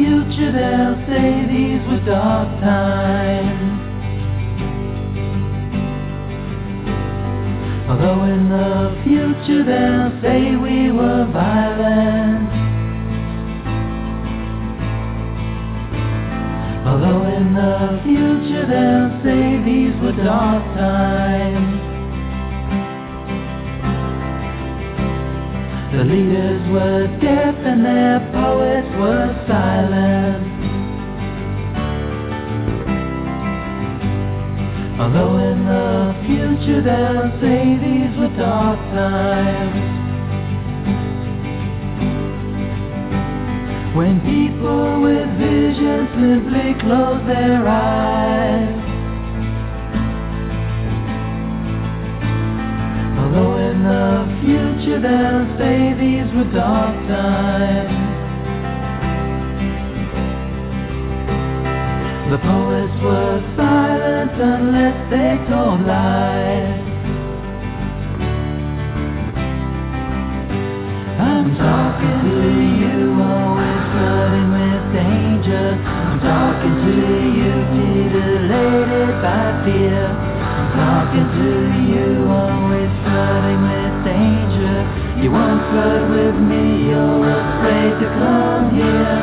future they'll say these were dark times. Although in the future they'll say we were violent. Although in the future they'll say these were dark times. The leaders were deaf and their poets were silent. Although in the future they'll say these were dark times. When people with vision simply close their eyes. In the future they'll say these were dark times. The poets were silent unless they told lies. I'm talking to you, always flirting with danger. I'm talking to you, titillated by fear. Talking to you, always flirting with danger. You won't flirt with me, you're afraid to come here.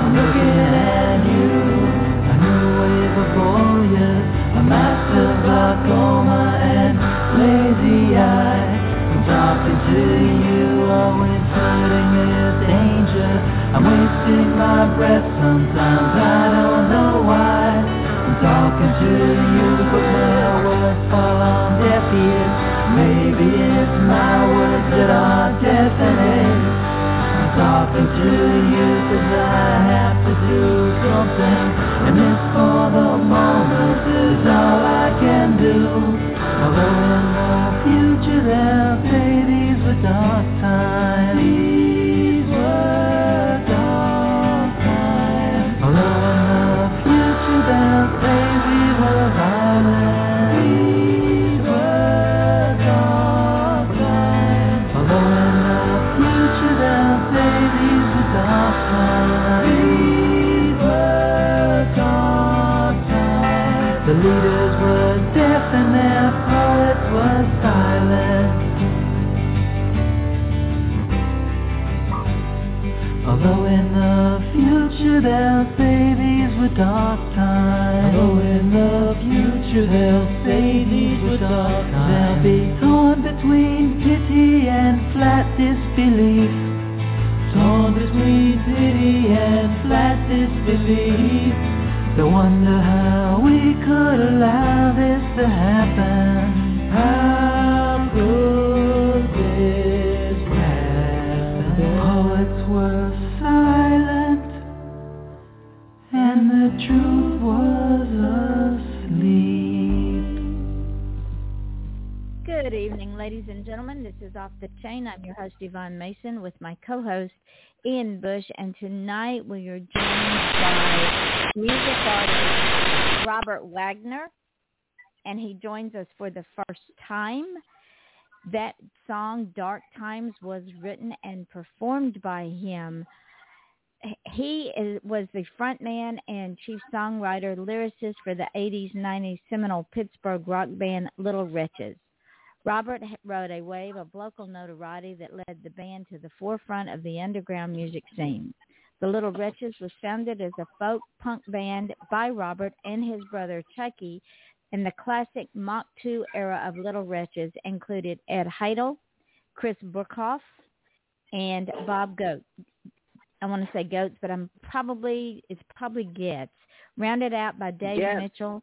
I'm looking at you, a new wave of warriors, a master glaucoma and lazy eye. I'm talking to you, always flirting with danger. I'm wasting my breath sometimes, I don't know why. I'm talking to you, my words that are deafening. I'm talking to you cause I have to do something. And this for the moment is all I can do. Although dark Bush. And tonight we are joined by music artist Robert Wagner. And he joins us for the first time. That song, Dark Times, was written and performed by him. He is, was the frontman and chief songwriter, lyricist for the 80s, 90s seminal Pittsburgh rock band Little Wretches. Robert wrote a wave of local notoriety that led the band to the forefront of the underground music scene. The Little Wretches was founded as a folk punk band by Robert and his brother Chuckie, and the classic Mach 2 era of Little Wretches included Ed Heidel, Chris Bruckhoff, and Bob Goat. I want to say Goats, but I'm probably it's probably Getz. Rounded out by Dave Getz. Mitchell,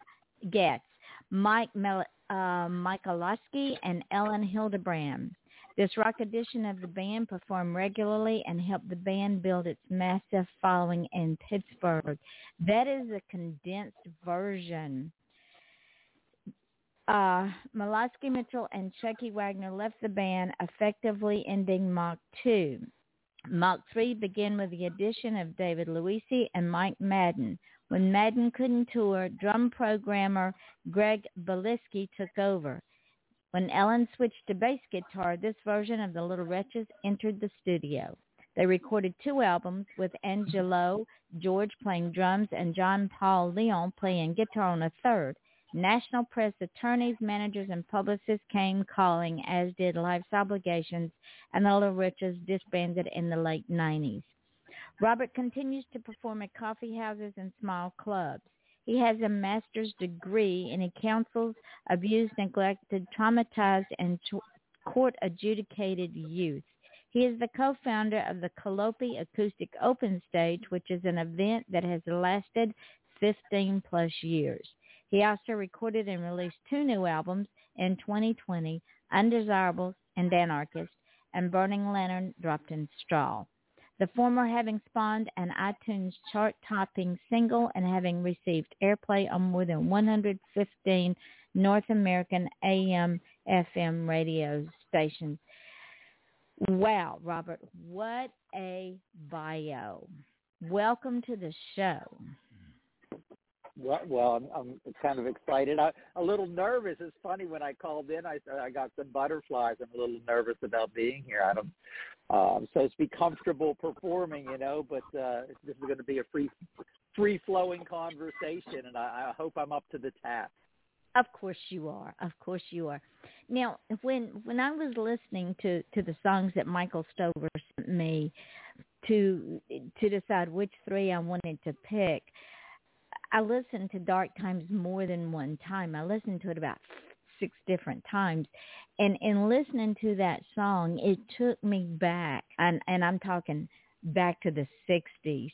Getz, Mike Mel- uh, Michalowski, and Ellen Hildebrand. This rock edition of the band performed regularly and helped the band build its massive following in Pittsburgh. That is a condensed version. Uh, Malosky Mitchell and Chuckie Wagner left the band, effectively ending Mach 2. Mach 3 began with the addition of David Luisi and Mike Madden. When Madden couldn't tour, drum programmer Greg Beliski took over. When Ellen switched to bass guitar, this version of the Little Wretches entered the studio. They recorded two albums with Angelo George playing drums and John Paul Leon playing guitar on a third. National press attorneys, managers, and publicists came calling, as did Life's Obligations, and the Little Wretches disbanded in the late 90s. Robert continues to perform at coffee houses and small clubs. He has a master's degree and he counsels abused, neglected, traumatized, and court-adjudicated youth. He is the co-founder of the Calliope Acoustic Open Stage, which is an event that has lasted 15 plus years. He also recorded and released two new albums in 2020, Undesirables and Anarchist, and Burning Lantern dropped in Straw. The former having spawned an iTunes chart-topping single and having received airplay on more than 115 North American AM FM radio stations. Wow, Robert, what a bio. Welcome to the show. Well, I'm, I'm kind of excited. I, a little nervous. It's funny when I called in, I I got some butterflies. I'm a little nervous about being here. I don't. Uh, I'm supposed to be comfortable performing, you know, but uh, this is going to be a free, free flowing conversation, and I, I hope I'm up to the task. Of course you are. Of course you are. Now, when when I was listening to to the songs that Michael Stover sent me to to decide which three I wanted to pick, I listened to Dark Times more than one time. I listened to it about six different times, and in listening to that song, it took me back, and and I'm talking back to the '60s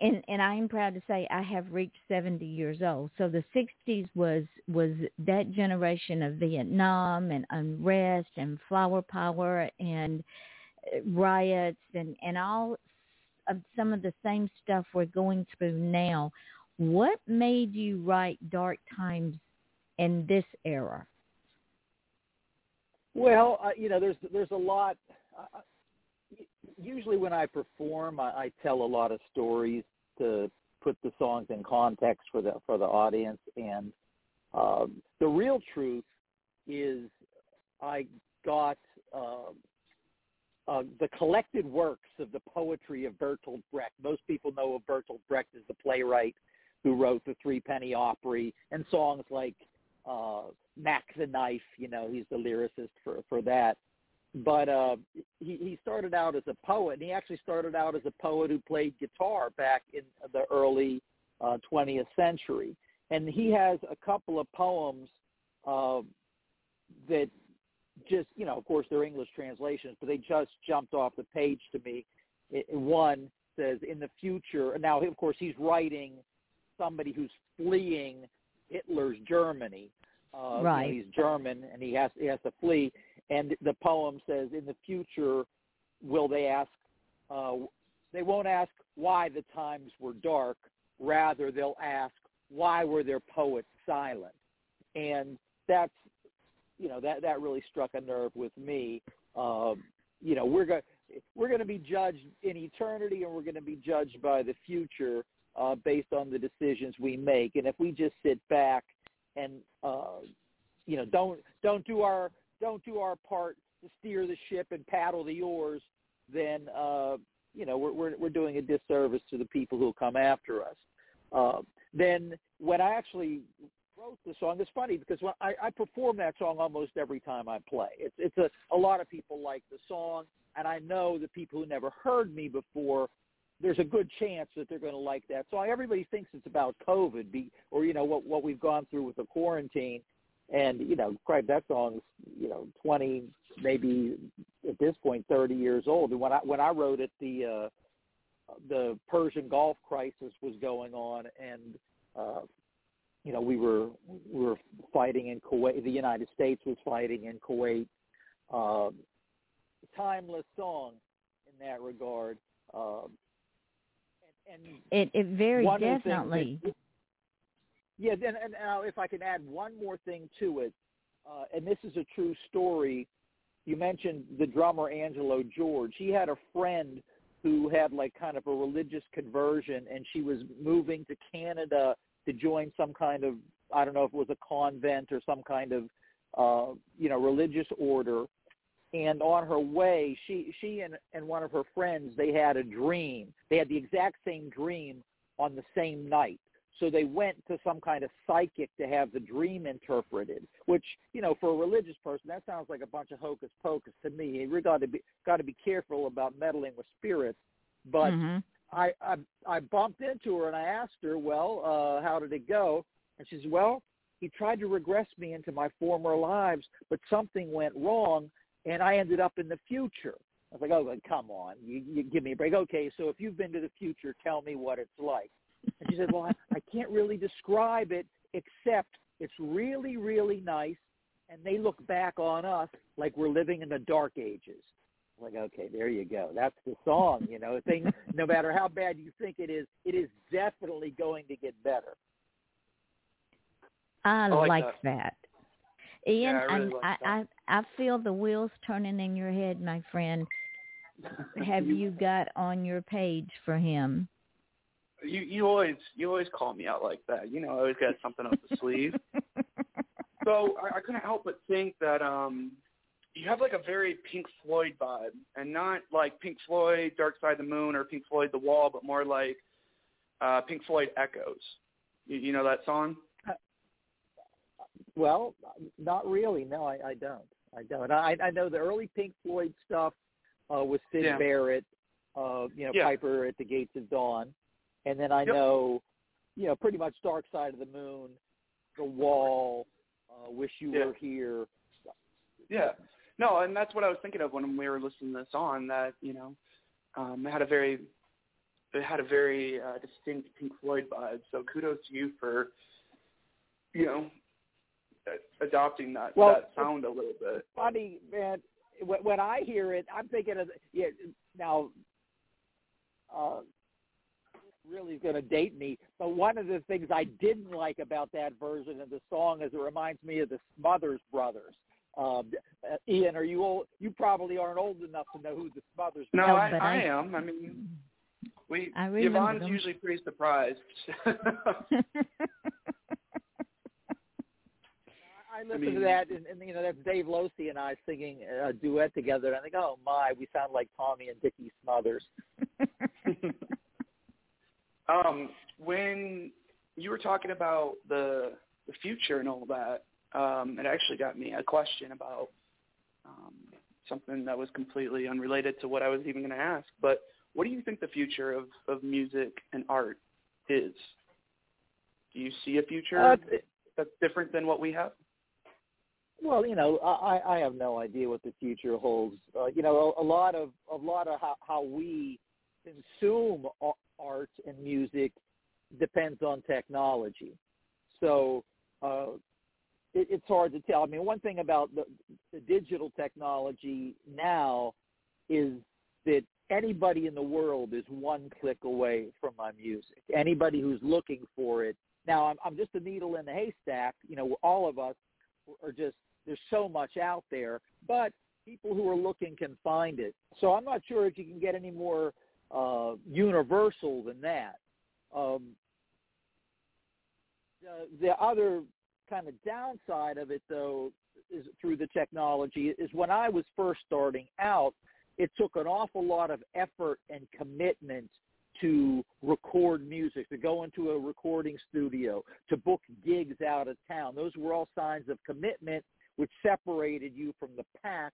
and and I am proud to say I have reached 70 years old. So the 60s was was that generation of Vietnam and unrest and flower power and riots and and all of some of the same stuff we're going through now. What made you write Dark Times in this era? Well, uh, you know, there's there's a lot. Uh, usually when I perform, I, I tell a lot of stories to put the songs in context for the for the audience. And um, the real truth is, I got uh, uh, the collected works of the poetry of Bertolt Brecht. Most people know of Bertolt Brecht as the playwright who wrote the Three Penny Opera and songs like uh, Mack the Knife. You know, he's the lyricist for for that but uh, he, he started out as a poet, and he actually started out as a poet who played guitar back in the early uh, 20th century. And he has a couple of poems uh, that just, you know, of course they're English translations, but they just jumped off the page to me. It, one says, in the future, now of course he's writing somebody who's fleeing Hitler's Germany. Uh, right. You know, he's German and he has he has to flee and the poem says, in the future, will they ask, uh, they won't ask why the times were dark. Rather, they'll ask, why were their poets silent? And that's, you know, that, that really struck a nerve with me. Um, you know, we're going we're going to be judged in eternity and we're going to be judged by the future uh, based on the decisions we make. And if we just sit back and, uh, you know, don't, don't do our, don't do our part to steer the ship and paddle the oars, then uh, you know we're, we're we're doing a disservice to the people who come after us. Uh, then when I actually wrote the song, it's funny because when I, I perform that song almost every time I play. It's it's a a lot of people like the song, and I know the people who never heard me before. There's a good chance that they're going to like that song. Everybody thinks it's about COVID, be, or you know what what we've gone through with the quarantine, and you know, Craig, that song's you know twenty, maybe at this point thirty years old. And when I when I wrote it, the uh, the Persian Gulf crisis was going on, and uh, you know we were we were fighting in Kuwait. The United States was fighting in Kuwait. Uh, timeless song in that regard. Uh, and, and it it very definitely. That, yeah, and, and uh, if I can add one more thing to it, uh, and this is a true story. You mentioned the drummer Angelo George. He had a friend who had like kind of a religious conversion, and she was moving to Canada to join some kind of I don't know if it was a convent or some kind of uh, you know religious order. and on her way, she she and and one of her friends they had a dream. They had the exact same dream on the same night. So they went to some kind of psychic to have the dream interpreted, which you know, for a religious person, that sounds like a bunch of hocus pocus to me. You got to be got to be careful about meddling with spirits. But mm-hmm. I, I I bumped into her and I asked her, well, uh, how did it go? And she says, well, he tried to regress me into my former lives, but something went wrong, and I ended up in the future. I was like, oh, come on, you, you give me a break. Okay, so if you've been to the future, tell me what it's like. And she said, well, I, I can't really describe it except it's really, really nice, and they look back on us like we're living in the dark ages. Like, okay, there you go. That's the song. You know, thing. no matter how bad you think it is, it is definitely going to get better. I, I like, like that. that. Ian, Yeah, I really and like I. I I feel the wheels turning in your head, my friend. Have you got on your page for him? You you always you always call me out like that. You know, I always got something up the sleeve. So I, I couldn't help but think that um you have like a very Pink Floyd vibe, and not like Pink Floyd Dark Side of the Moon or Pink Floyd The Wall, but more like uh Pink Floyd Echoes. You, you know that song? Well, not really. No, I, I don't. I don't. I, I know the early Pink Floyd stuff uh, with Sid Yeah. Barrett, uh, you know, Yeah. Piper at the Gates of Dawn, and then I Yep. know, you know, pretty much Dark Side of the Moon, The Wall, uh, Wish You Yeah. Were Here. Yeah. No, and that's what I was thinking of when we were listening to this on that, you know, um, it had a very it had a very uh, distinct Pink Floyd vibe. So kudos to you for, you know, adopting that Well, that sound a little bit. Funny man, when, I hear it, I'm thinking of yeah. Now, uh, really going to date me, but one of the things I didn't like about that version of the song is it reminds me of the Smothers Brothers. Um, uh, Ian, are you old? You probably aren't old enough to know who the Smothers. No, No, I, but I I- am. I mean, we I remember Yvonne's them. usually pretty surprised. I listen mean- to that, and, and you know that's Dave Losey and I singing a duet together, and I think, oh my, we sound like Tommy and Dickie Smothers. um, when you were talking about the the future and all that, um, it actually got me a question about um, something that was completely unrelated to what I was even going to ask. But what do you think the future of, of music and art is? Do you see a future Uh, that's different than what we have? Well, you know, I, I have no idea what the future holds. Uh, you know, a, a lot of a lot of how, how we consume art and music depends on technology. So uh, it, it's hard to tell. I mean, one thing about the, the digital technology now is that anybody in the world is one click away from my music. Anybody who's looking for it. Now, I'm, I'm just a needle in the haystack. You know, all of us are just there's so much out there, but people who are looking can find it. So I'm not sure if you can get any more uh, universal than that. Um, the, the other kind of downside of it, though, is through the technology is when I was first starting out, it took an awful lot of effort and commitment to record music, to go into a recording studio, to book gigs out of town. Those were all signs of commitment which separated you from the pack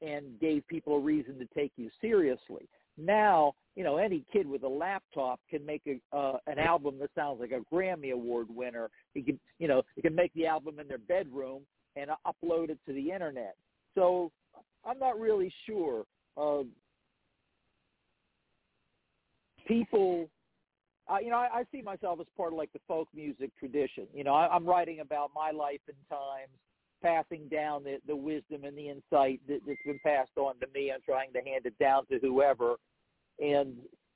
and gave people a reason to take you seriously. Now, you know, any kid with a laptop can make a uh, an album that sounds like a Grammy Award winner. He can, you know, he can make the album in their bedroom and upload it to the internet. So I'm not really sure. Uh, people, uh, you know, I, I see myself as part of like the folk music tradition. You know, I, I'm writing about my life and times, passing down the, the wisdom and the insight that, that's been passed on to me. I'm trying to hand it down to whoever. And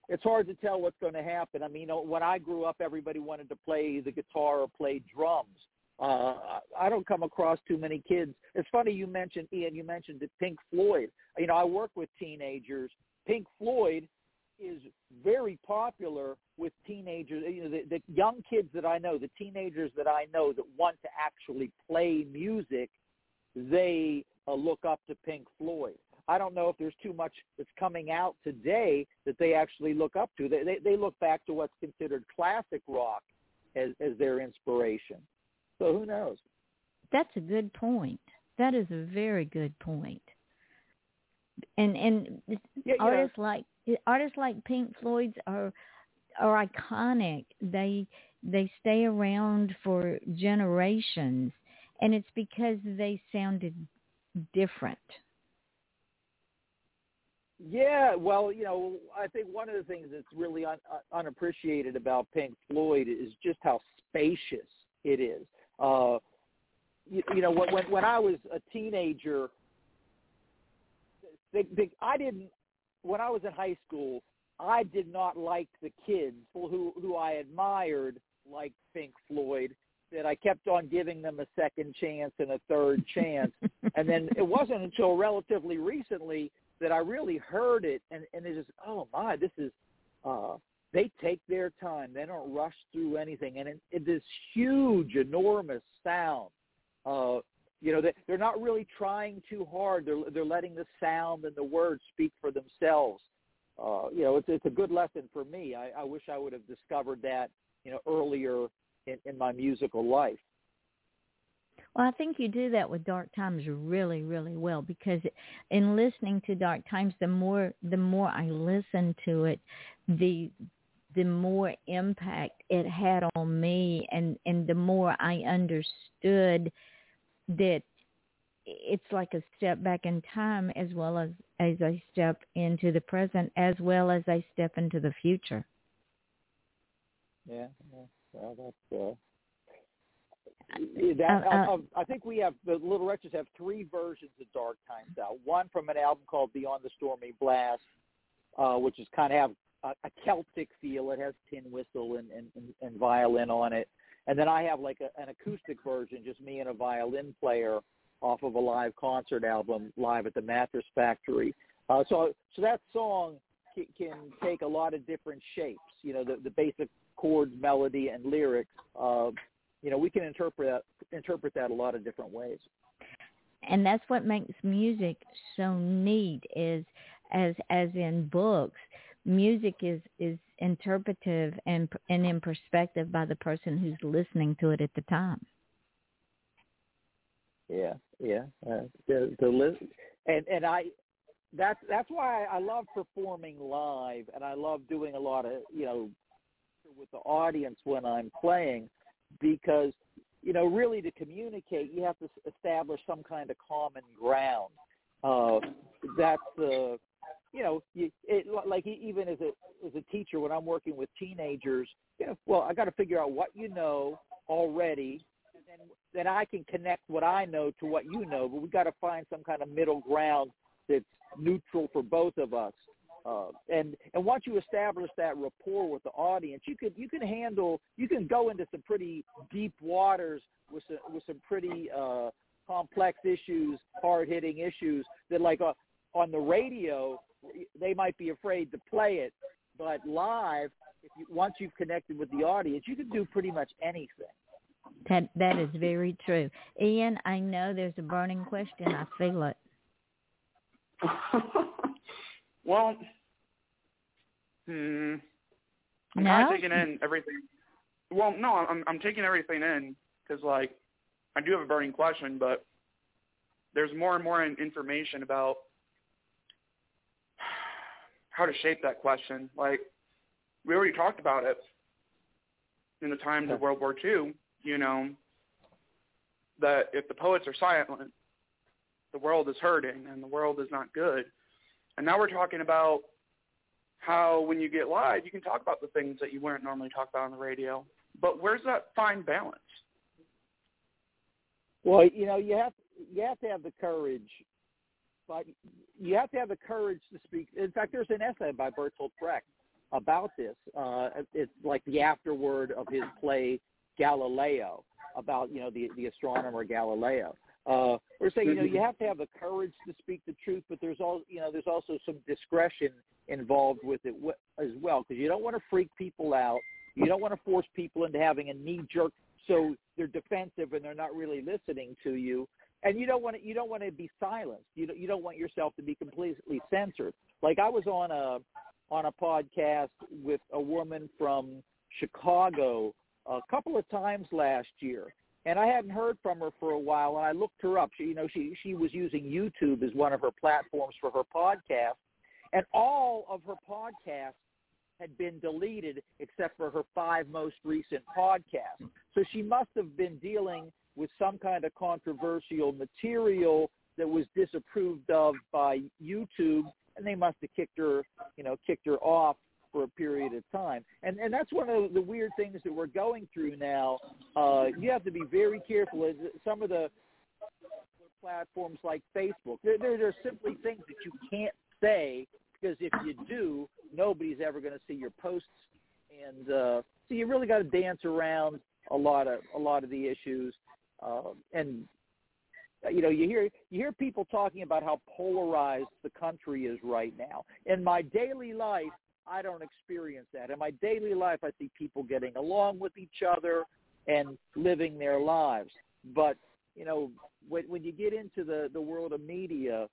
it's hard to tell what's going to happen. I mean, when I grew up, everybody wanted to play the guitar or play drums. Uh, I don't come across too many kids. It's funny you mentioned Ian. You mentioned that Pink Floyd. You know, I work with teenagers. Pink Floyd is very popular with teenagers. You know, the, the young kids that I know, the teenagers that I know that want to actually play music, they uh, look up to Pink Floyd. I don't know if there's too much that's coming out today that they actually look up to. They they, they look back to what's considered classic rock as as their inspiration. So who knows? That's a good point. That is a very good point. And and Yeah, artists like artists like Pink Floyd's are are iconic. They they stay around for generations, and it's because they sounded different. Yeah, well, you know, I think one of the things that's really un- un- unappreciated about Pink Floyd is just how spacious it is. Uh, you, you know, when when I was a teenager, they, they, I didn't. When I was in high school, I did not like the kids who who I admired, like Pink Floyd. That I kept on giving them a second chance and a third chance, and then it wasn't until relatively recently that I really heard it, and and it just oh my, this is. uh they take their time. They don't rush through anything, and it, it is huge, enormous sound. Uh, you know, they, they're not really trying too hard. They're they're letting the sound and the words speak for themselves. Uh, you know, it's it's a good lesson for me. I, I wish I would have discovered that you know earlier in, in my musical life. Well, I think you do that with Dark Times really, really well because in listening to Dark Times, the more the more I listen to it, the the more impact it had on me, and and the more I understood that it's like a step back in time as well as as I step into the present as well as I step into the future. Yeah, yeah. well, that's. Uh... That, Uh, uh, I, I think we have the Little Wretches have three versions of Dark Times out. One from an album called Beyond the Stormy Blast, uh, which is kind of have a, a Celtic feel. It has tin whistle and, and, and, and violin on it. And then I have like a, an acoustic version, just me and a violin player off of a live concert album, live at the Mattress Factory. Uh, so, so that song can, can take a lot of different shapes. You know, the, the basic chords, melody, and lyrics. Uh, you know, we can interpret interpret that a lot of different ways. and that's what makes music so neat is as as in books music is is interpretive and and in perspective by the person who's listening to it at the time Yeah, yeah. Uh, the the and and I that's that's why I love performing live, and I love doing a lot of you know with the audience when I'm playing, because you know really to communicate you have to establish some kind of common ground. Uh, that's uh, you know you, it, like even as a as a teacher when I'm working with teenagers, you know, well I got to figure out what you know already and then then I can connect what I know to what you know, but we got to find some kind of middle ground that's neutral for both of us. Uh, and and once you establish that rapport with the audience, you could you can handle you can go into some pretty deep waters with some, with some pretty uh, complex issues, hard hitting issues that like uh, on the radio they might be afraid to play it, but live, if you, once you've connected with the audience, you can do pretty much anything. that that is very true ian i know there's a burning question i feel it well, hmm, I'm No? kind of taking in everything. Well, no, I'm I'm taking everything in because like I do have a burning question, but there's more and more information about how to shape that question. Like we already talked about it in the times of World War II. You know that if the poets are silent, the world is hurting and the world is not good. And now we're talking about how when you get live, you can talk about the things that you wouldn't normally talk about on the radio. But where's that fine balance? Well, you know, you have you have to have the courage, but you have to have the courage to speak. In fact, there's an essay by Bertolt Brecht about this. Uh, it's like the afterword of his play Galileo, about you know the the astronomer Galileo. Uh, we're saying you know you have to have the courage to speak the truth, but there's all you know there's also some discretion involved with it w- as well because you don't want to freak people out. You don't want to force people into having a knee jerk so they're defensive and they're not really listening to you. And you don't want to you don't want to be silenced. You don't, you don't want yourself to be completely censored. Like I was on a on a podcast with a woman from Chicago a couple of times last year, and I hadn't heard from her for a while. And I looked her up. She, you know, she she was using YouTube as one of her platforms for her podcast, and all of her podcasts had been deleted except for her five most recent podcasts. So she must have been dealing with some kind of controversial material that was disapproved of by YouTube, and they must have kicked her, you know, kicked her off for a period of time. And and that's one of the weird things that we're going through now. Uh, you have to be very careful. Some of the platforms like Facebook, there, there are simply things that you can't say because if you do, nobody's ever going to see your posts, and uh, so you really got to dance around a lot of a lot of the issues. Uh, and you know, you hear you hear people talking about how polarized the country is right now. In my daily life, I don't experience that. In my daily life, I see people getting along with each other and living their lives. But you know, when, when you get into the the world of media,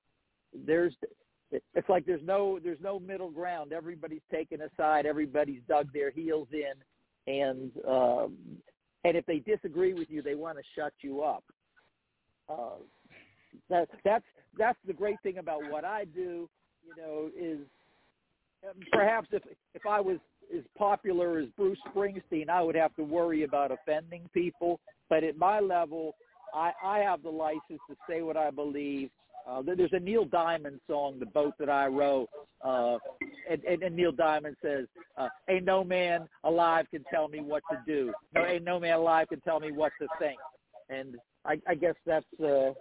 there's it's like there's no there's no middle ground. Everybody's taken a side. Everybody's dug their heels in, and um, and if they disagree with you, they want to shut you up. Uh, that that's that's the great thing about what I do. You know, is um, perhaps if if I was as popular as Bruce Springsteen, I would have to worry about offending people. But at my level, I, I have the license to say what I believe uh, there's a Neil Diamond song, "The Boat That I Row," uh, and, and, and Neil Diamond says, uh, "Ain't no man alive can tell me what to do. No, ain't no man alive can tell me what to think." And I, I guess that's. Uh,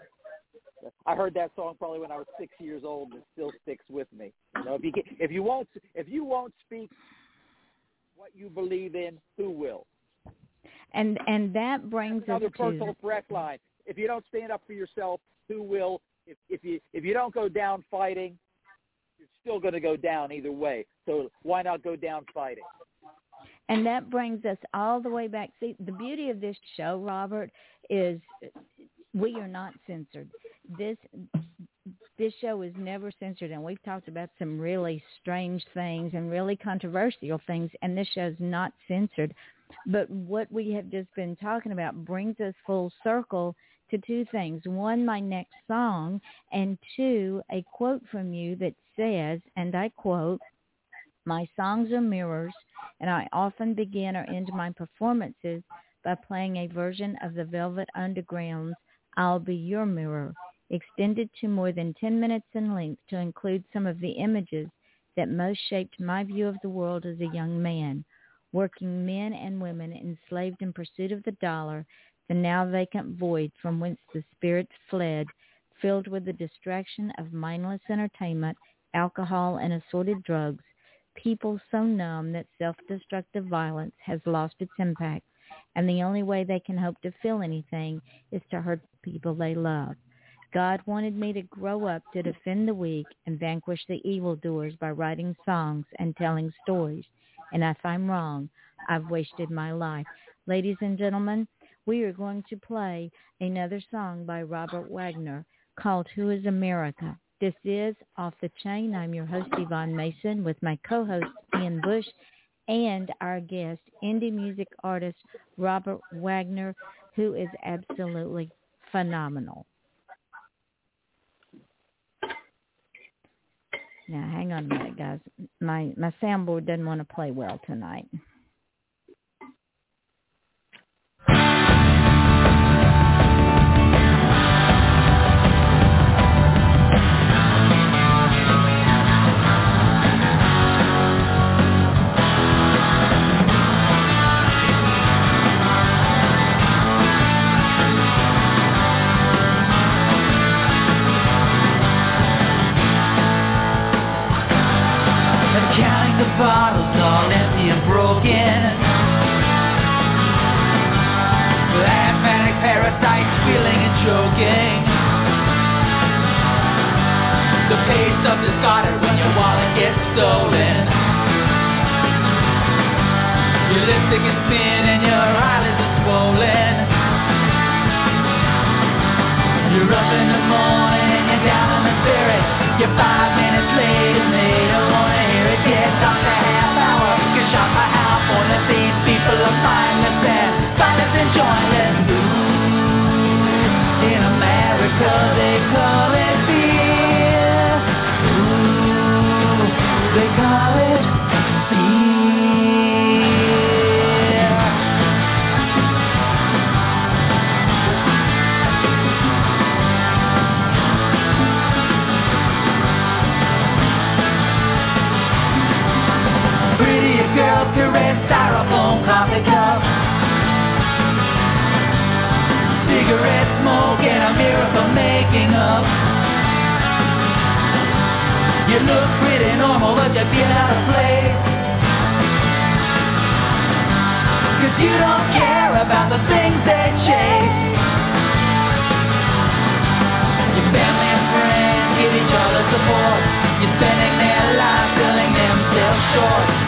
I heard that song probably when I was six years old, and it still sticks with me. You know, if you get, if you won't if you won't speak what you believe in, who will? And and that brings another us personal threat line. If you don't stand up for yourself, who will? If if you if you don't go down fighting, you're still going to go down either way. So why not go down fighting? And that brings us all the way back. See, the beauty of this show, Robert, is we are not censored. This this show is never censored, and we've talked about some really strange things and really controversial things, and this show's not censored. But what we have just been talking about brings us full circle to two things. One, my next song, and two, a quote from you that says, and I quote, my songs are mirrors, and I often begin or end my performances by playing a version of the Velvet Underground's I'll Be Your Mirror, extended to more than 10 minutes in length to include some of the images that most shaped my view of the world as a young man. Working men and women enslaved in pursuit of the dollar the now vacant void from whence the spirits fled, filled with the distraction of mindless entertainment, alcohol, and assorted drugs, people so numb that self-destructive violence has lost its impact, and the only way they can hope to feel anything is to hurt the people they love. God wanted me to grow up to defend the weak and vanquish the evildoers by writing songs and telling stories. And if I'm wrong, I've wasted my life. Ladies and gentlemen, we are going to play another song by Robert Wagner called Who is America? This is Off the Chain. I'm your host, Yvonne Mason, with my co-host, Ian Bush, and our guest, indie music artist Robert Wagner, who is absolutely phenomenal. Now, hang on a minute, guys. My my soundboard doesn't want to play well tonight.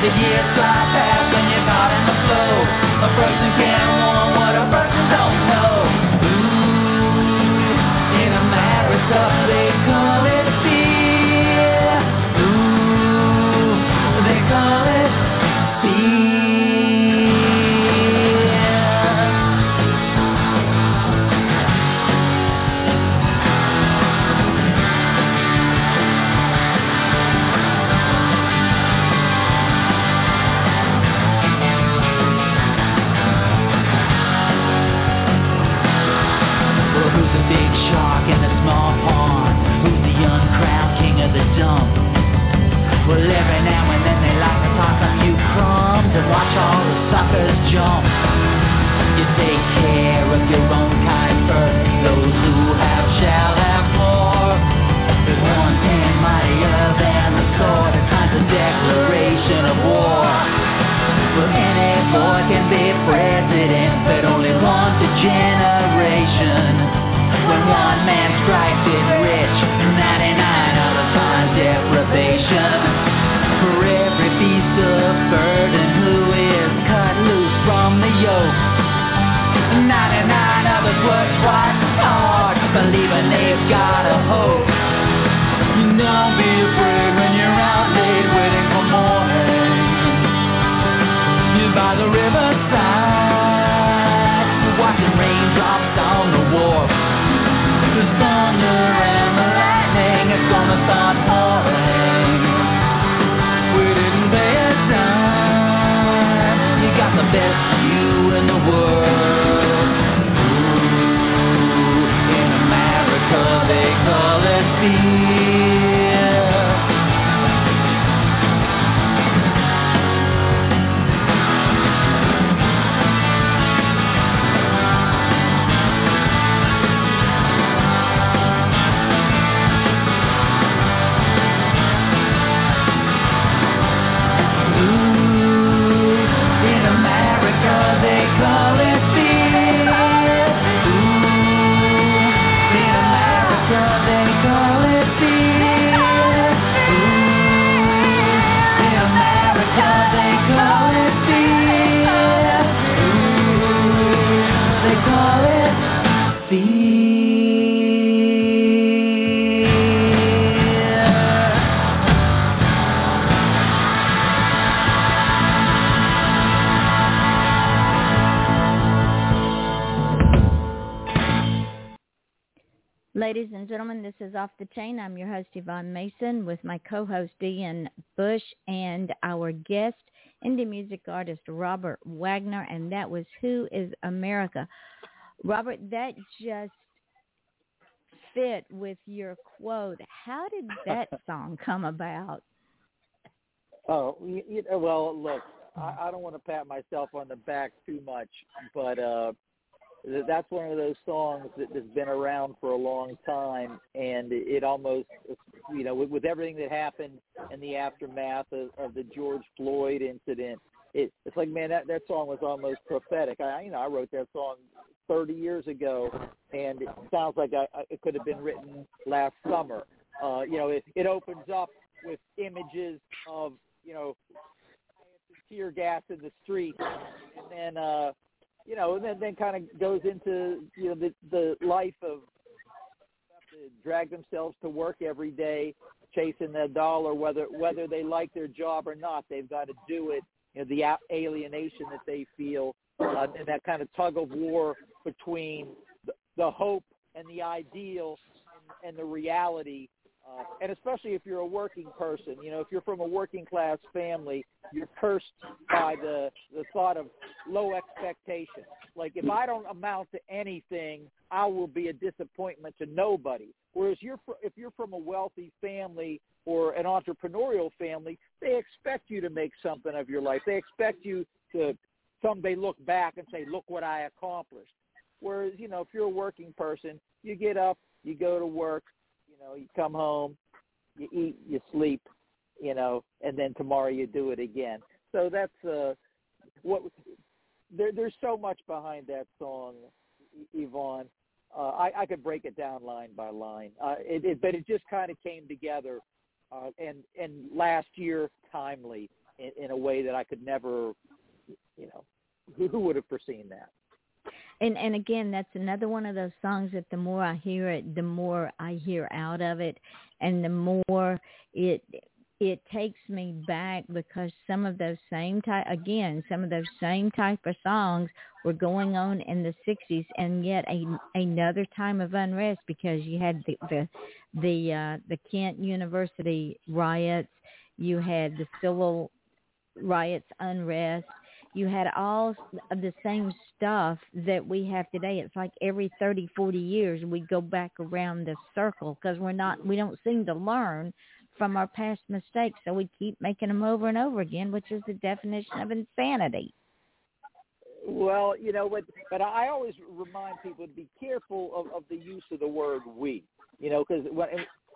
the years fly. host Yvonne Mason with my co-host Ian Bush and our guest indie music artist Robert Wagner, and that was Who is America. Robert, that just fit with your quote. How did that song come about? Oh, you, you know, well, look, I, I don't want to pat myself on the back too much, but uh, that's one of those songs that has been around for a long time, and it almost, you know, with, with everything that happened in the aftermath of, of the George Floyd incident, it, it's like, man, that that song was almost prophetic. I, you know, I wrote that song 30 years ago, and it sounds like I, it could have been written last summer. Uh, you know, it, it opens up with images of, you know, tear gas in the street, and then. uh you know, and then, then kind of goes into you know the the life of to drag themselves to work every day chasing their dollar whether whether they like their job or not. They've got to do it you know, the alienation that they feel uh, and that kind of tug of war between the, the hope and the ideal and, and the reality uh, and especially if you're a working person, you know, if you're from a working class family, you're cursed by the the thought of low expectations. Like if I don't amount to anything, I will be a disappointment to nobody. Whereas you're if you're from a wealthy family or an entrepreneurial family, they expect you to make something of your life. They expect you to someday look back and say, "Look what I accomplished." Whereas, you know, if you're a working person, you get up, you go to work, you know, you come home, you eat, you sleep, you know, and then tomorrow you do it again. So that's uh, what there, there's so much behind that song, Yvonne. Uh, I, I could break it down line by line, uh, it, it, but it just kind of came together, uh, and and last year timely in, in a way that I could never, you know, who, who would have foreseen that? And and again that's another one of those songs that the more i hear it the more i hear out of it. And the more it it takes me back because some of those same type again some of those same type of songs were going on in the 60s and yet a, another time of unrest because you had the the the uh the Kent University riots. You had the civil riots unrest you had all of the same stuff that we have today. It's like every 30, 40 years we go back around the circle because we're not, we don't seem to learn from our past mistakes. So we keep making them over and over again, which is the definition of insanity. Well, you know, but but I always remind people to be careful of, of the use of the word "we." You know, because when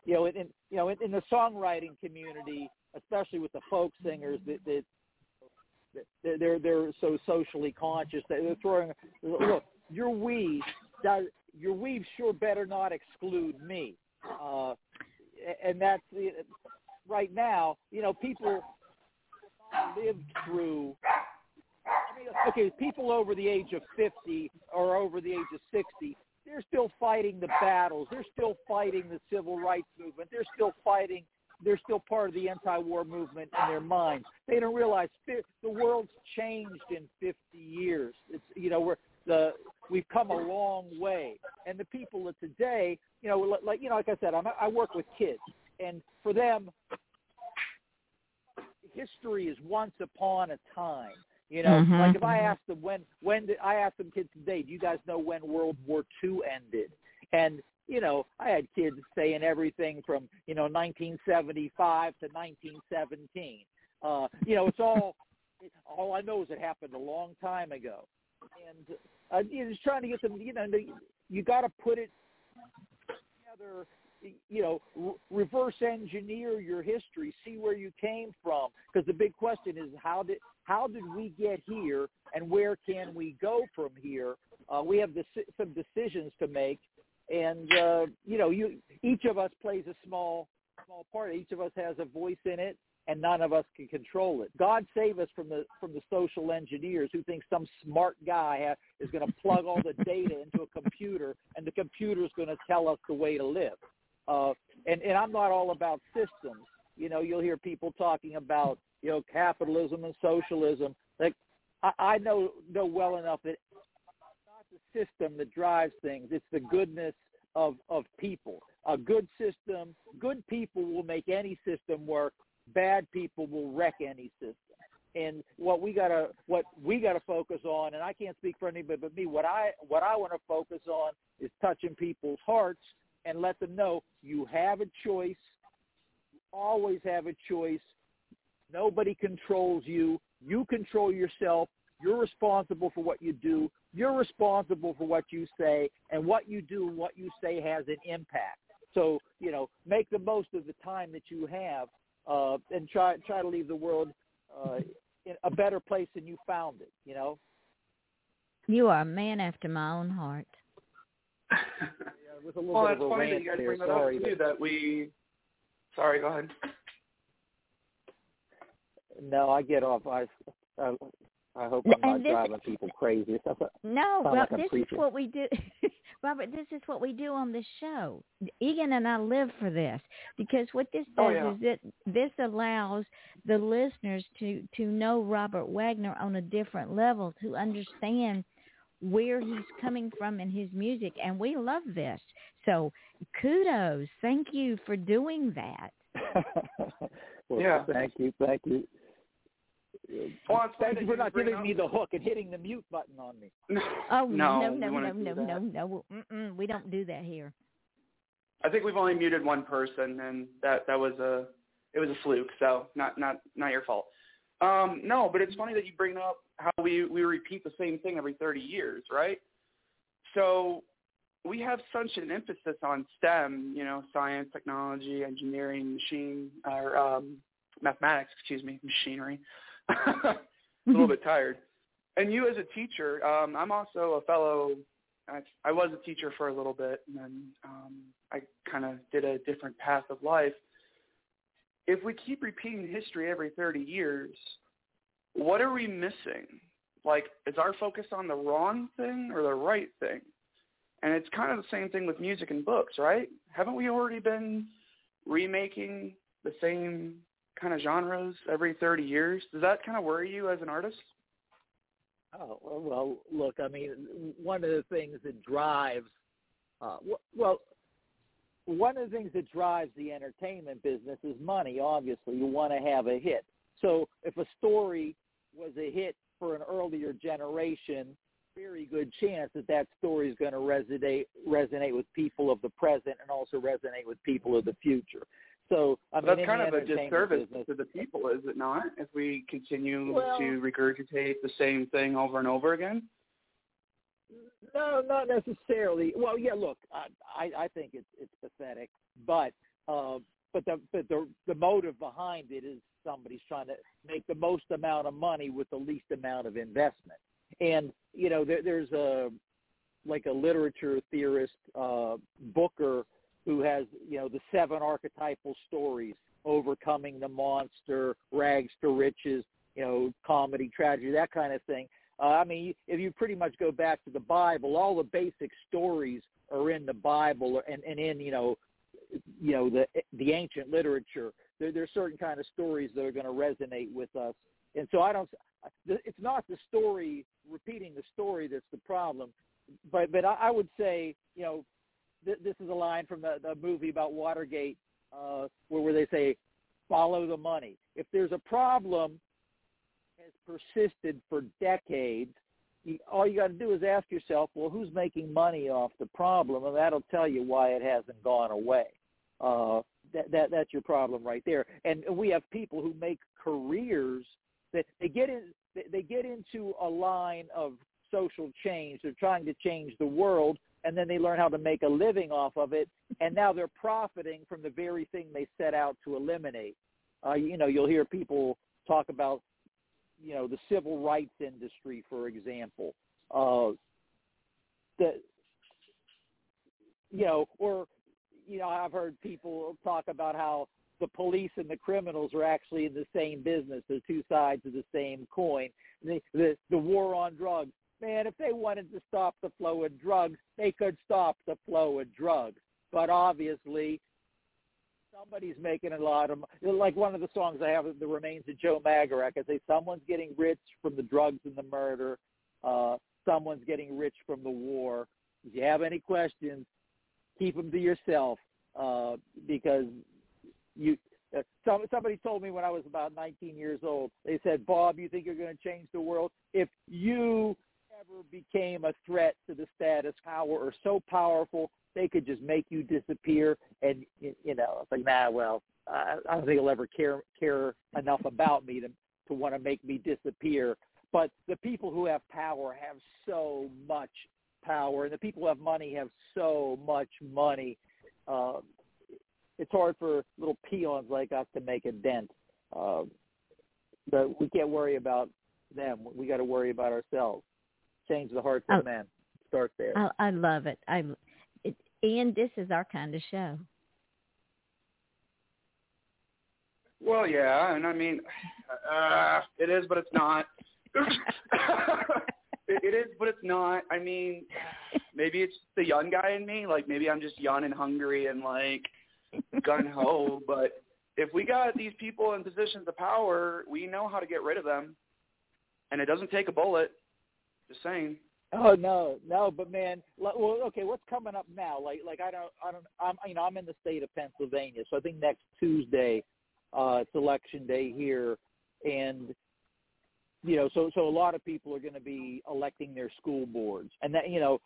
you know, in you know, in, in the songwriting community, especially with the folk singers, that, that they're they're so socially conscious that they're throwing. Look, your weave does your weave sure better not exclude me, uh, and that's the right now. You know, people live through. I mean, okay, people over the age of 50 or over the age of 60, they're still fighting the battles. They're still fighting the civil rights movement. They're still fighting they're still part of the anti-war movement in their minds. They don't realize the world's changed in 50 years. It's you know we're the we've come a long way, and the people of today, you know, like you know, like I said, I'm, I work with kids, and for them, history is once upon a time. You know, mm-hmm. like if I asked them when when did I asked them kids today, do you guys know when World War II ended? And you know, I had kids saying everything from, you know, 1975 to 1917. Uh, you know, it's all, all I know is it happened a long time ago. And uh, you're just trying to get them, you know, you got to put it together, you know, re- reverse engineer your history, see where you came from. Because the big question is how did, how did we get here and where can we go from here? Uh, we have this, some decisions to make and uh, you know, you each of us plays a small small part. Each of us has a voice in it, and none of us can control it. God save us from the from the social engineers who think some smart guy ha- is going to plug all the data into a computer, and the computer is going to tell us the way to live. Uh, and and I'm not all about systems. You know, you'll hear people talking about you know capitalism and socialism. Like I, I know know well enough that system that drives things. It's the goodness of of people. A good system, good people will make any system work. Bad people will wreck any system. And what we gotta what we gotta focus on, and I can't speak for anybody but me. What I what I want to focus on is touching people's hearts and let them know you have a choice. You always have a choice. Nobody controls you. You control yourself. You're responsible for what you do. You're responsible for what you say, and what you do and what you say has an impact. So, you know, make the most of the time that you have, uh, and try try to leave the world uh, in a better place than you found it. You know. You are a man after my own heart. yeah, well, that's funny that you guys bring that Sorry, up too. That we. Sorry, go ahead. No, I get off. I uh, I hope I'm not this- driving people crazy. It sounds No, well, like I'm this is what we do. Robert, this is what we do on the show. Ian and I live for this because what this oh, does Oh, yeah. is that this allows the listeners to to know Robert Wagner on a different level, to understand where he's coming from in his music, and we love this. So, kudos, thank you for doing that. well, Yeah. Thank you. Thank you. Well, it's funny Thank you for not giving up- me the hook and hitting the mute button on me. Oh no, no, we no, no, no, no, no, Mm-mm, we don't do that here. I think we've only muted one person, and that that was a it was a fluke. So not not not your fault. Um, no, but it's funny that you bring up how we we repeat the same thing every 30 years, right? So we have such an emphasis on STEM, you know, science, technology, engineering, machine, or um, mathematics. Excuse me, machinery. a little bit tired. And you as a teacher, um, I'm also a fellow. I, I was a teacher for a little bit, and then um, I kind of did a different path of life. If we keep repeating history every 30 years, what are we missing? Like, is our focus on the wrong thing or the right thing? And it's kind of the same thing with music and books, right? Haven't we already been remaking the same kind of genres every 30 years? Does that kind of worry you as an artist? Oh well, look, I mean, one of the things that drives, uh, well, one of the things that drives the entertainment business is money. Obviously, you want to have a hit. So if a story was a hit for an earlier generation, very good chance that that story is going to resonate resonate with people of the present and also resonate with people of the future. So I mean, That's kind of a disservice business, to the people, is it not? If we continue Well- to regurgitate the same thing over and over again. No, not necessarily. Well, yeah. Look, I I, I think it's it's pathetic, but uh, but the but the the motive behind it is somebody's trying to make the most amount of money with the least amount of investment. And you know, there, there's a like a literature theorist, uh, Booker, who has you know the seven archetypal stories: overcoming the monster, rags to riches, you know, comedy, tragedy, that kind of thing. Uh, I mean, if you pretty much go back to the Bible, all the basic stories are in the Bible and, and in you know, you know the the ancient literature. There there's certain kind of stories that are going to resonate with us, and so I don't. It's not the story repeating the story that's the problem, but but I, I would say you know, th- this is a line from the, the movie about Watergate, uh, where where they say, follow the money. If there's a problem has persisted for decades, you, all you got to do is ask yourself, well, who's making money off the problem, and that'll tell you why it hasn't gone away. Uh, that, that that's your problem right there. And we have people who make careers that they get in they, they get into a line of social change. They're trying to change the world, and then they learn how to make a living off of it, and now they're profiting from the very thing they set out to eliminate. Uh, you know, you'll hear people talk about you know the civil rights industry, for example. Uh, the you know, or you know, I've heard people talk about how the police and the criminals are actually in the same business. They're two sides of the same coin. The the, the war on drugs. Man, if they wanted to stop the flow of drugs, they could stop the flow of drugs. But obviously, somebody's making a lot of like one of the songs I have, "The Remains of Joe Magarac." I say someone's getting rich from the drugs and the murder. Uh, someone's getting rich from the war. If you have any questions, keep them to yourself uh, because you. Uh, some, somebody told me when I was about 19 years old. They said, "Bob, you think you're going to change the world if you ever became a threat to the status power or so powerful they could just make you disappear?" And you know, it's like, nah, well, I, don't think he'll ever care care enough about me to to want to make me disappear. But the people who have power have so much power, and the people who have money have so much money. Uh, it's hard for little peons like us to make a dent. Uh, but we can't worry about them. We got to worry about ourselves. Change the hearts Oh. of men. Start there. I, I love it. I, it, Ian, this is our kind of show. Well, yeah, and I mean, uh, it is, but it's not. it, it is, but it's not. I mean, maybe it's the young guy in me. Like maybe I'm just young and hungry and like gun ho. But if we got these people in positions of power, we know how to get rid of them, and it doesn't take a bullet. Just saying. Oh no, no, but man, well, okay, what's coming up now? Like, like I don't, I don't, I'm, you know, I'm in the state of Pennsylvania, so I think next Tuesday, uh, it's election day here, and you know, so so a lot of people are going to be electing their school boards, and that you know,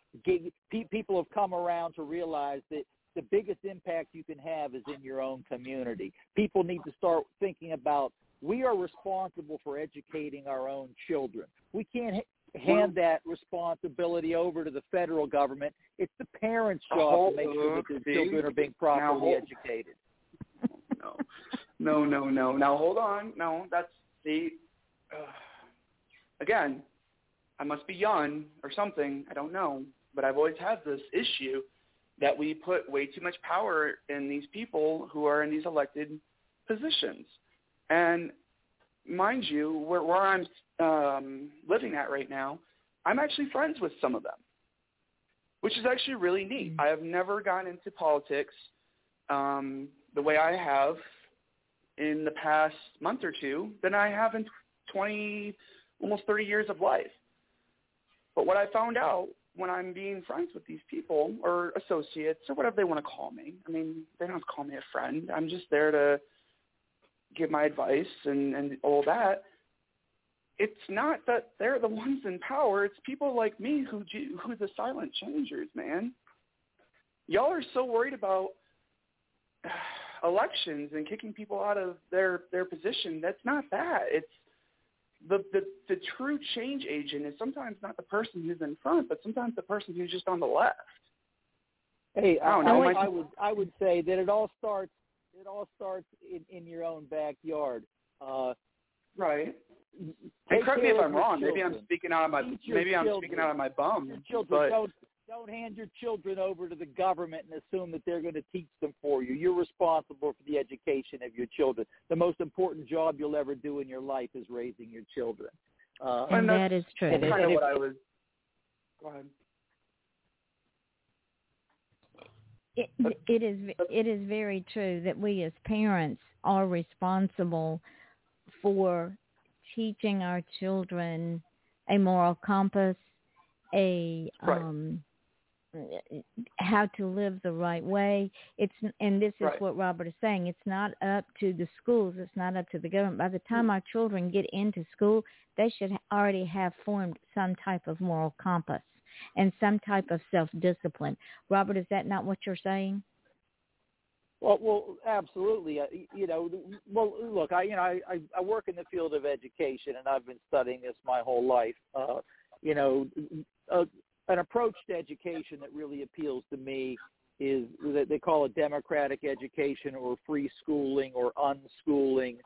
people have come around to realize that the biggest impact you can have is in your own community. People need to start thinking about we are responsible for educating our own children. We can't hand that responsibility over to the federal government. It's the parents' job to make sure that their children are being properly educated. No, no, no, no. Now hold on. No, that's the. Uh, again, I must be young or something. I don't know, but I've always had this issue that we put way too much power in these people who are in these elected positions. And mind you, where, where I'm um, living at right now, I'm actually friends with some of them, which is actually really neat. Mm-hmm. I have never gone into politics um, the way I have in the past month or two than I have in 20, almost 30 years of life. But what I found out when I'm being friends with these people or associates or whatever they want to call me, I mean, they don't have to call me a friend. I'm just there to give my advice and, and all that it's not that they're the ones in power. It's people like me who who are the silent changers, man. Y'all are so worried about elections and kicking people out of their their position. That's not that. It's the the the true change agent is sometimes not the person who's in front, but sometimes the person who's just on the left. Hey, I, don't know, I, I would I would say that it all starts it all starts in, in your own backyard. Uh, right and correct me if I'm wrong. Maybe I'm speaking out of my maybe I'm speaking out of my bum. Your children but don't don't hand your children over to the government and assume that they're going to teach them for you. You're responsible for the education of your children. The most important job you'll ever do in your life is raising your children. Uh, and, and that is true. That's kind of what I was. Go ahead. It, it is it is very true that we as parents are responsible for teaching our children a moral compass, a right. um, how to live the right way. It's and this is right. what Robert is saying. It's not up to the schools. It's not up to the government. By the time our children get into school, they should already have formed some type of moral compass and some type of self-discipline. Robert, is that not what you're saying? Well, well, absolutely. Uh, you know, well, look, I, you know, I, I work in the field of education, and I've been studying this my whole life. Uh, you know, a, an approach to education that really appeals to me is that they call it democratic education or free schooling or unschooling,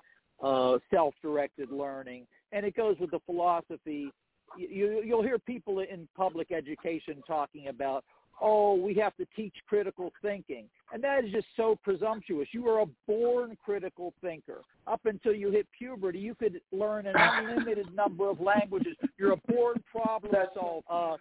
uh, self-directed learning, and it goes with the philosophy. You, you'll hear people in public education talking about, oh, we have to teach critical thinking. And that is just so presumptuous. You are a born critical thinker. Up until you hit puberty, you could learn an unlimited number of languages. You're a born problem solver. Uh,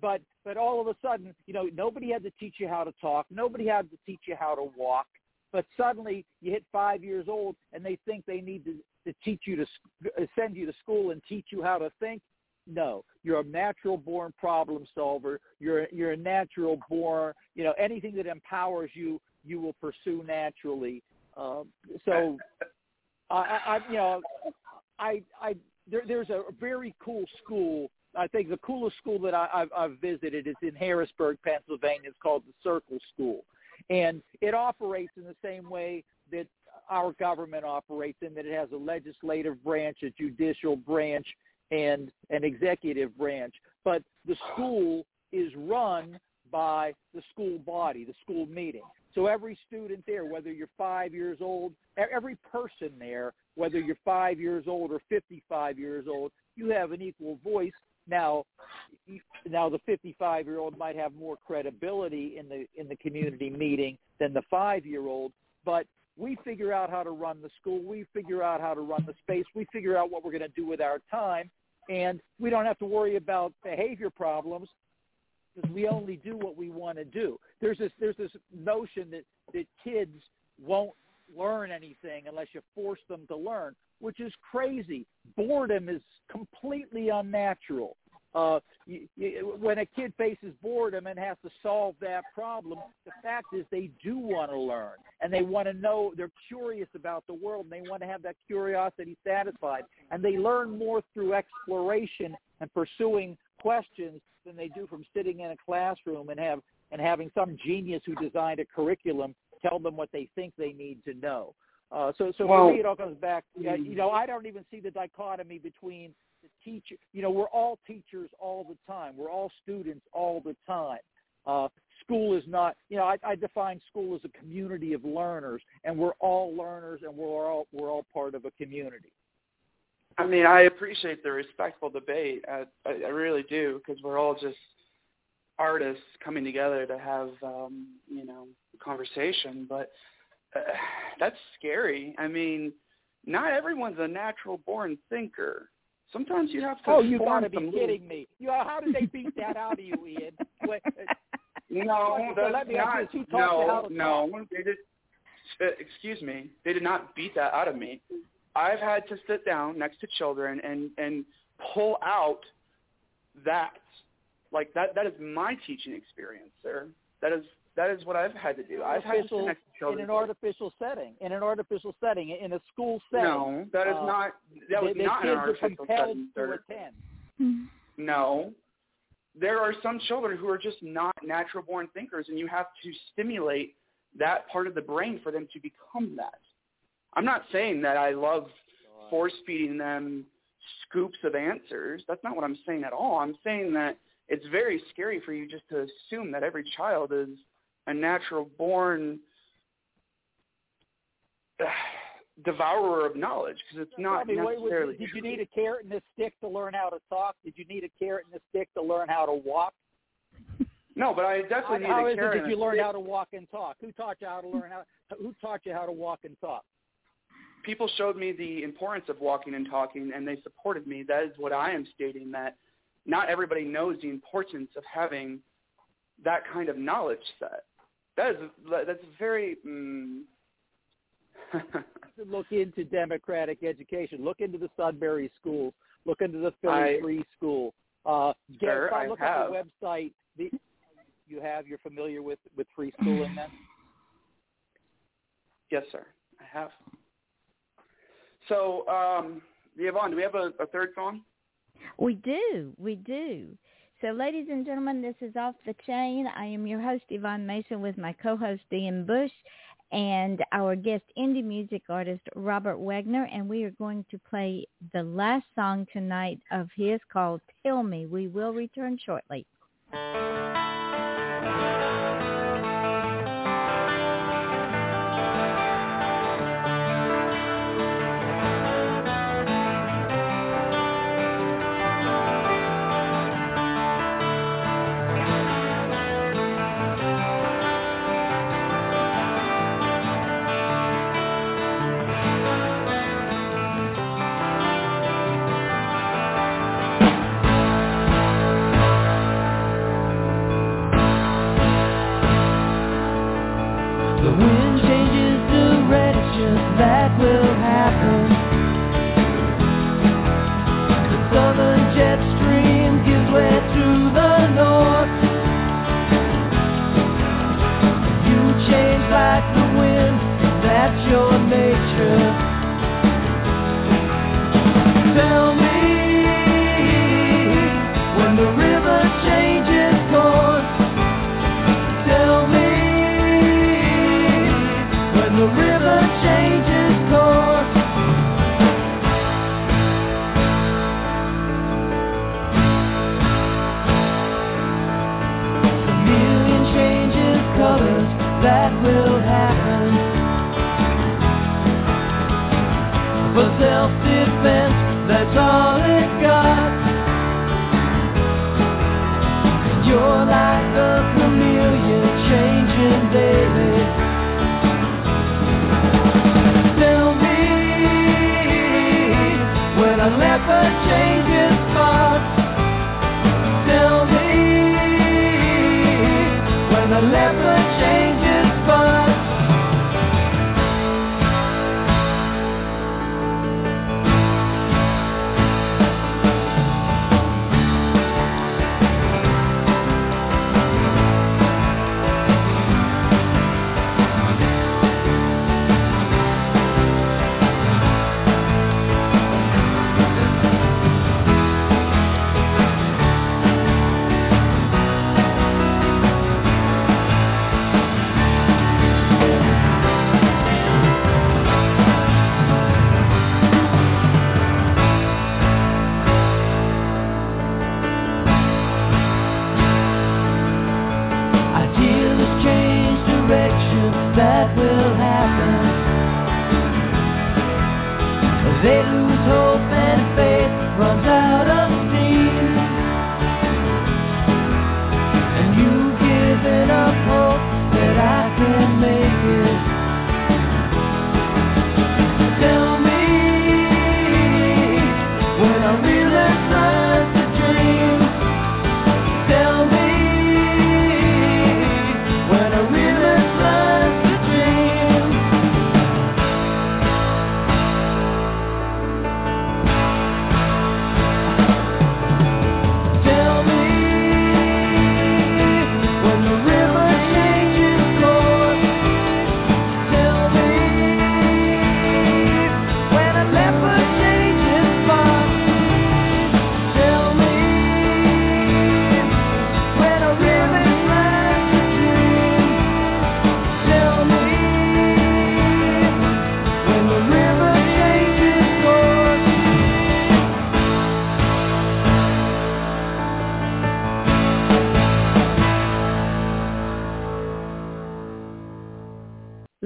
but but all of a sudden, you know, nobody had to teach you how to talk. Nobody had to teach you how to walk. But suddenly, you hit five years old, and they think they need to, to teach you to send you to school and teach you how to think no, you're a natural born problem solver. You're you're a natural born. You know anything that empowers you, you will pursue naturally. Um, so, I, I you know, I I there, there's a very cool school. I think the coolest school that I, I've, I've visited is in Harrisburg, Pennsylvania. It's called the Circle School, and it operates in the same way that our government operates in that it has a legislative branch, a judicial branch, and an executive branch. But the school is run by the school body, the school meeting. So every student there, whether you're five years old, every person there, whether you're five years old or 55 years old, you have an equal voice. Now, now the 55 year old might have more credibility in the in the community meeting than the five year old, but we figure out how to run the school. We figure out how to run the space. We figure out what we're going to do with our time and we don't have to worry about behavior problems because we only do what we want to do. There's this there's this notion that that kids won't learn anything unless you force them to learn, which is crazy. Boredom is completely unnatural. Uh, you, you, when a kid faces boredom and has to solve that problem, the fact is they do want to learn and they want to know. They're curious about the world and they want to have that curiosity satisfied. And they learn more through exploration and pursuing questions than they do from sitting in a classroom and have and having some genius who designed a curriculum tell them what they think they need to know. Uh, so, so well, for me, it all comes back. You know, I don't even see the dichotomy between the teacher. You know, we're all teachers all the time. We're all students all the time. Uh, school is not. You know, I, I define school as a community of learners, and we're all learners, and we're all we're all part of a community. I mean, I appreciate the respectful debate. I, I, really do because we're all just artists coming together to have, um, you know, conversation. But uh, that's scary. I mean, not everyone's a natural born thinker. Sometimes you have to. Oh, you got to be kidding me! You know, how did they beat that out of you, Ian? Wait, no, so let me not, you, no, you how to no. They did. Uh, excuse me. They did not beat that out of me. I've had to sit down next to children and and pull out that like that that is my teaching experience, sir. That is that is what I've had to do. I've had to to children in an artificial setting. In an artificial setting, in a school setting. No, that is uh, not that was the, not the an artificial setting, to attend. No. There are some children who are just not natural born thinkers and you have to stimulate that part of the brain for them to become that. I'm not saying that I love force feeding them scoops of answers. That's not what I'm saying at all. I'm saying that it's very scary for you just to assume that every child is a natural born uh, devourer of knowledge because it's not me, wait, necessarily did you need a carrot and a stick to learn how to talk? Did you need a carrot and a stick to learn how to walk? No, but I How, definitely how need is a carrot it did you learn how to walk and talk? Who taught you how to learn how? Who taught you how to walk and talk? people showed me the importance of walking and talking and they supported me. That is what I am stating that not everybody knows the importance of having that kind of knowledge set. That is that's very mm, look into democratic education. Look into the Sudbury schools. Look into the Philly I- Free School. Uh, get, Sir, I look have. at the website. The, you have. You're familiar with with free schooling then? yes, sir. I have. So, um, Yvonne, do we have a, a third song? We do. We do. So, ladies and gentlemen, this is Off the Chain. I am your host, Yvonne Mason, with my co-host, Ian Bush, and our guest indie music artist, Robert Wagner. And we are going to play the last song tonight of his called Tell Me. We will return shortly.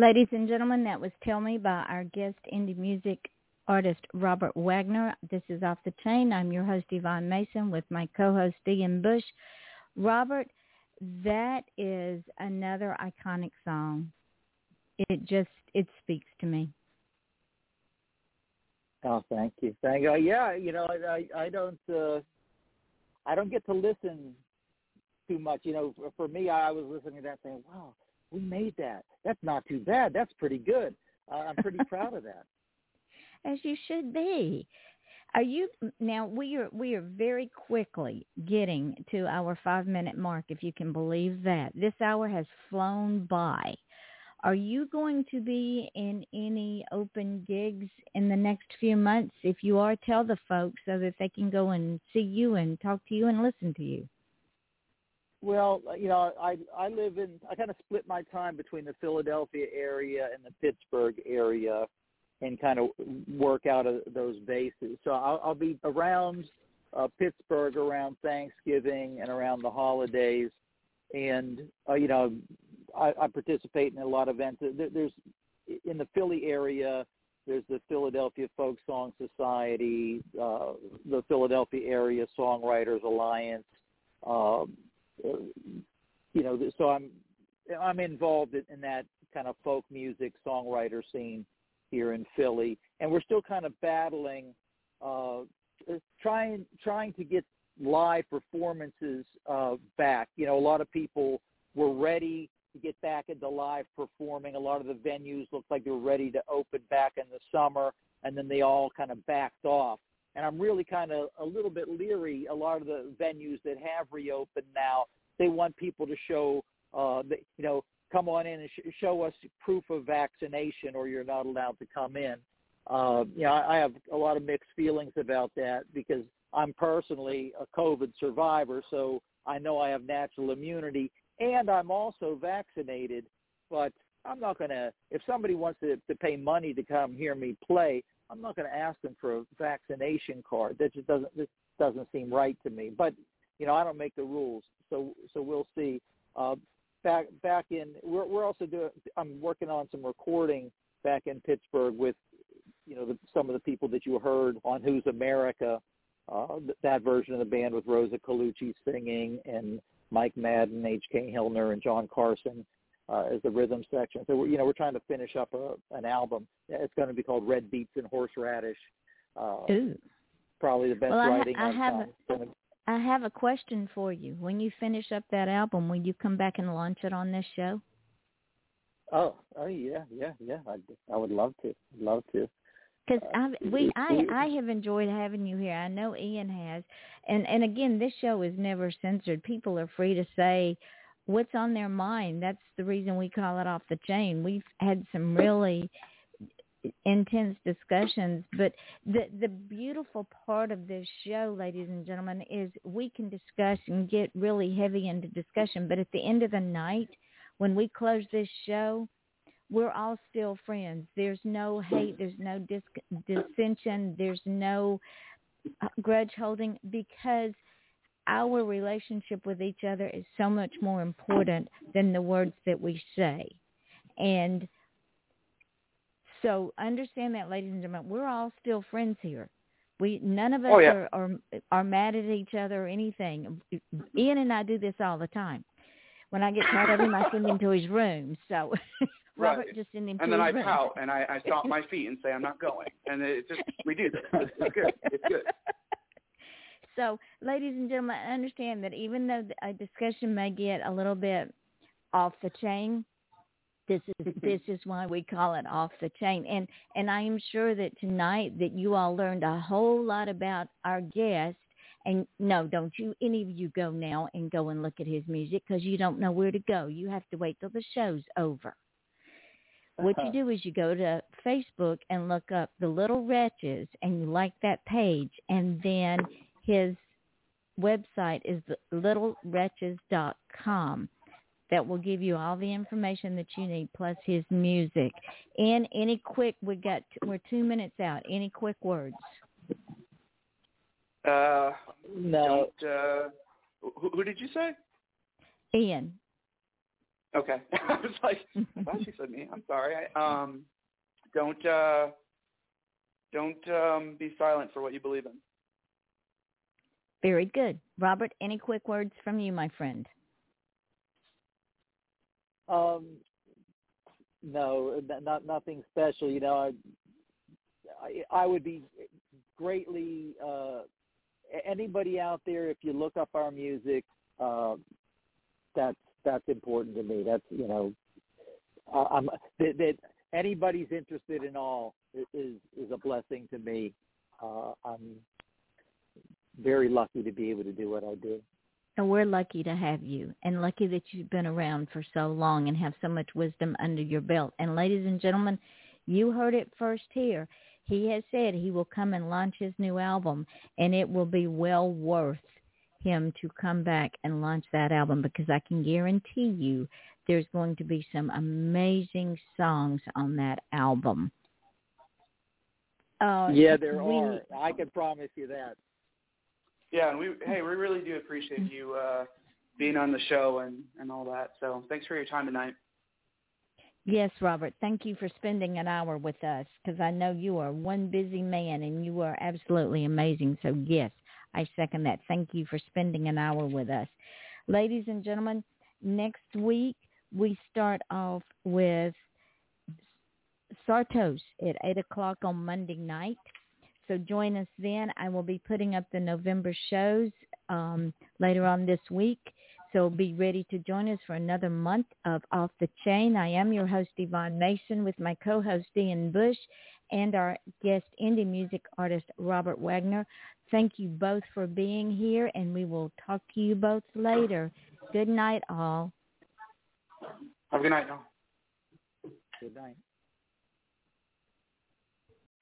Ladies and gentlemen, that was Tell Me by our guest indie music artist Robert Wagner. This is Off the Chain. I'm your host Yvonne Mason with my co-host Ian Bush. Robert, that is another iconic song. It just it speaks to me. Oh, thank you, thank you. Yeah, you know, I I, I don't uh, I don't get to listen too much. You know, for, me, I was listening to that saying, "Wow, we made that. That's not too bad. That's pretty good. Uh, I'm pretty proud of that. As you should be. Are you now? We are we are very quickly getting to our five minute mark. If you can believe that, this hour has flown by. Are you going to be in any open gigs in the next few months? If you are, tell the folks so that they can go and see you and talk to you and listen to you. Well, you know, I I live in I kind of split my time between the Philadelphia area and the Pittsburgh area, and kind of work out of those bases. So I'll, I'll be around uh, Pittsburgh around Thanksgiving and around the holidays, and uh, you know, I, I participate in a lot of events. There's in the Philly area. There's the Philadelphia Folk Song Society, uh, the Philadelphia Area Songwriters Alliance. Uh, you know, so I'm I'm involved in that kind of folk music songwriter scene here in Philly, and we're still kind of battling, uh, trying trying to get live performances uh, back. You know, a lot of people were ready to get back into live performing. A lot of the venues looked like they were ready to open back in the summer, and then they all kind of backed off and I'm really kind of a little bit leery. A lot of the venues that have reopened now, they want people to show, uh, that, you know, come on in and sh- show us proof of vaccination, or you're not allowed to come in. Uh, you know, I, I have a lot of mixed feelings about that because I'm personally a COVID survivor, so I know I have natural immunity, and I'm also vaccinated. But I'm not going to. If somebody wants to, to pay money to come hear me play, I'm not going to ask them for a vaccination card. That just doesn't this doesn't seem right to me. But you know, I don't make the rules, so so we'll see. Uh, back back in, we're we're also doing. I'm working on some recording back in Pittsburgh with you know the, some of the people that you heard on Who's America. Uh, that version of the band with Rosa Colucci singing and Mike Madden, H.K. Hillner, and John Carson uh, as the rhythm section. So we're, you know we're trying to finish up a, an album. It's going to be called Red Beets and Horseradish. Uh, Ooh. Probably the best well, writing I, I have. A, I have a question for you. When you finish up that album, will you come back and launch it on this show? Oh, oh yeah, yeah, yeah. I, I would love to. Love to. Because I we I I have enjoyed having you here. I know Ian has, and and again, this show is never censored. People are free to say what's on their mind. That's the reason we call it off the chain. We've had some really intense discussions, but the the beautiful part of this show, ladies and gentlemen, is we can discuss and get really heavy into discussion, but at the end of the night, when we close this show, we're all still friends. There's no hate, there's no dis- dissension, there's no grudge holding because our relationship with each other is so much more important than the words that we say. And so understand that, ladies and gentlemen, we're all still friends here. We none of us oh, yeah. are, are are mad at each other or anything. Ian and I do this all the time. When I get tired of him, I send him to his room. So Robert right. just send him and to then his I room. pout and I, I stomp my feet and say I'm not going. And it just we do this. It's good. It's good. So, ladies and gentlemen, I understand that even though a discussion may get a little bit off the chain, this is this is why we call it off the chain. And and I am sure that tonight that you all learned a whole lot about our guest. And no, don't you any of you go now and go and look at his music because you don't know where to go. You have to wait till the show's over. What you uh-huh. do is you go to Facebook and look up the Little Wretches and you like that page, and then his website is littlewretches.com. That will give you all the information that you need, plus his music. And any quick, we got we're two minutes out. Any quick words? Uh, No, don't, uh, who, who did you say? Ian. Okay. I was like, I thought she said me. I'm sorry. I, um, don't uh, don't um, be silent for what you believe in. Very good, Robert. Any quick words from you, my friend? Um, no, not nothing special. You know, I I, I would be greatly uh, anybody out there if you look up our music. Uh, that's that's important to me. That's you know, I'm that, that anybody's interested in all is is a blessing to me. Uh, I'm very lucky to be able to do what I do. And we're lucky to have you and lucky that you've been around for so long and have so much wisdom under your belt. And ladies and gentlemen, you heard it first here. He has said he will come and launch his new album and it will be well worth him to come back and launch that album because I can guarantee you there's going to be some amazing songs on that album. Uh, yeah, there we, are. I can promise you that. Yeah, and we hey, we really do appreciate you uh, being on the show and and all that. So thanks for your time tonight. Yes, Robert. Thank you for spending an hour with us because I know you are one busy man and you are absolutely amazing. So yes, I second that. Thank you for spending an hour with us. Ladies and gentlemen, next week we start off with Sartos at 8 o'clock on Monday night. So join us then. I will be putting up the November shows um, later on this week. So be ready to join us for another month of Off the Chain. I am your host, Yvonne Mason, with my co-host, Ian Bush, and our guest indie music artist, Robert Wagner. Thank you both for being here, and we will talk to you both later. Good night, all. Have a good night, all. Good night.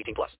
18 plus.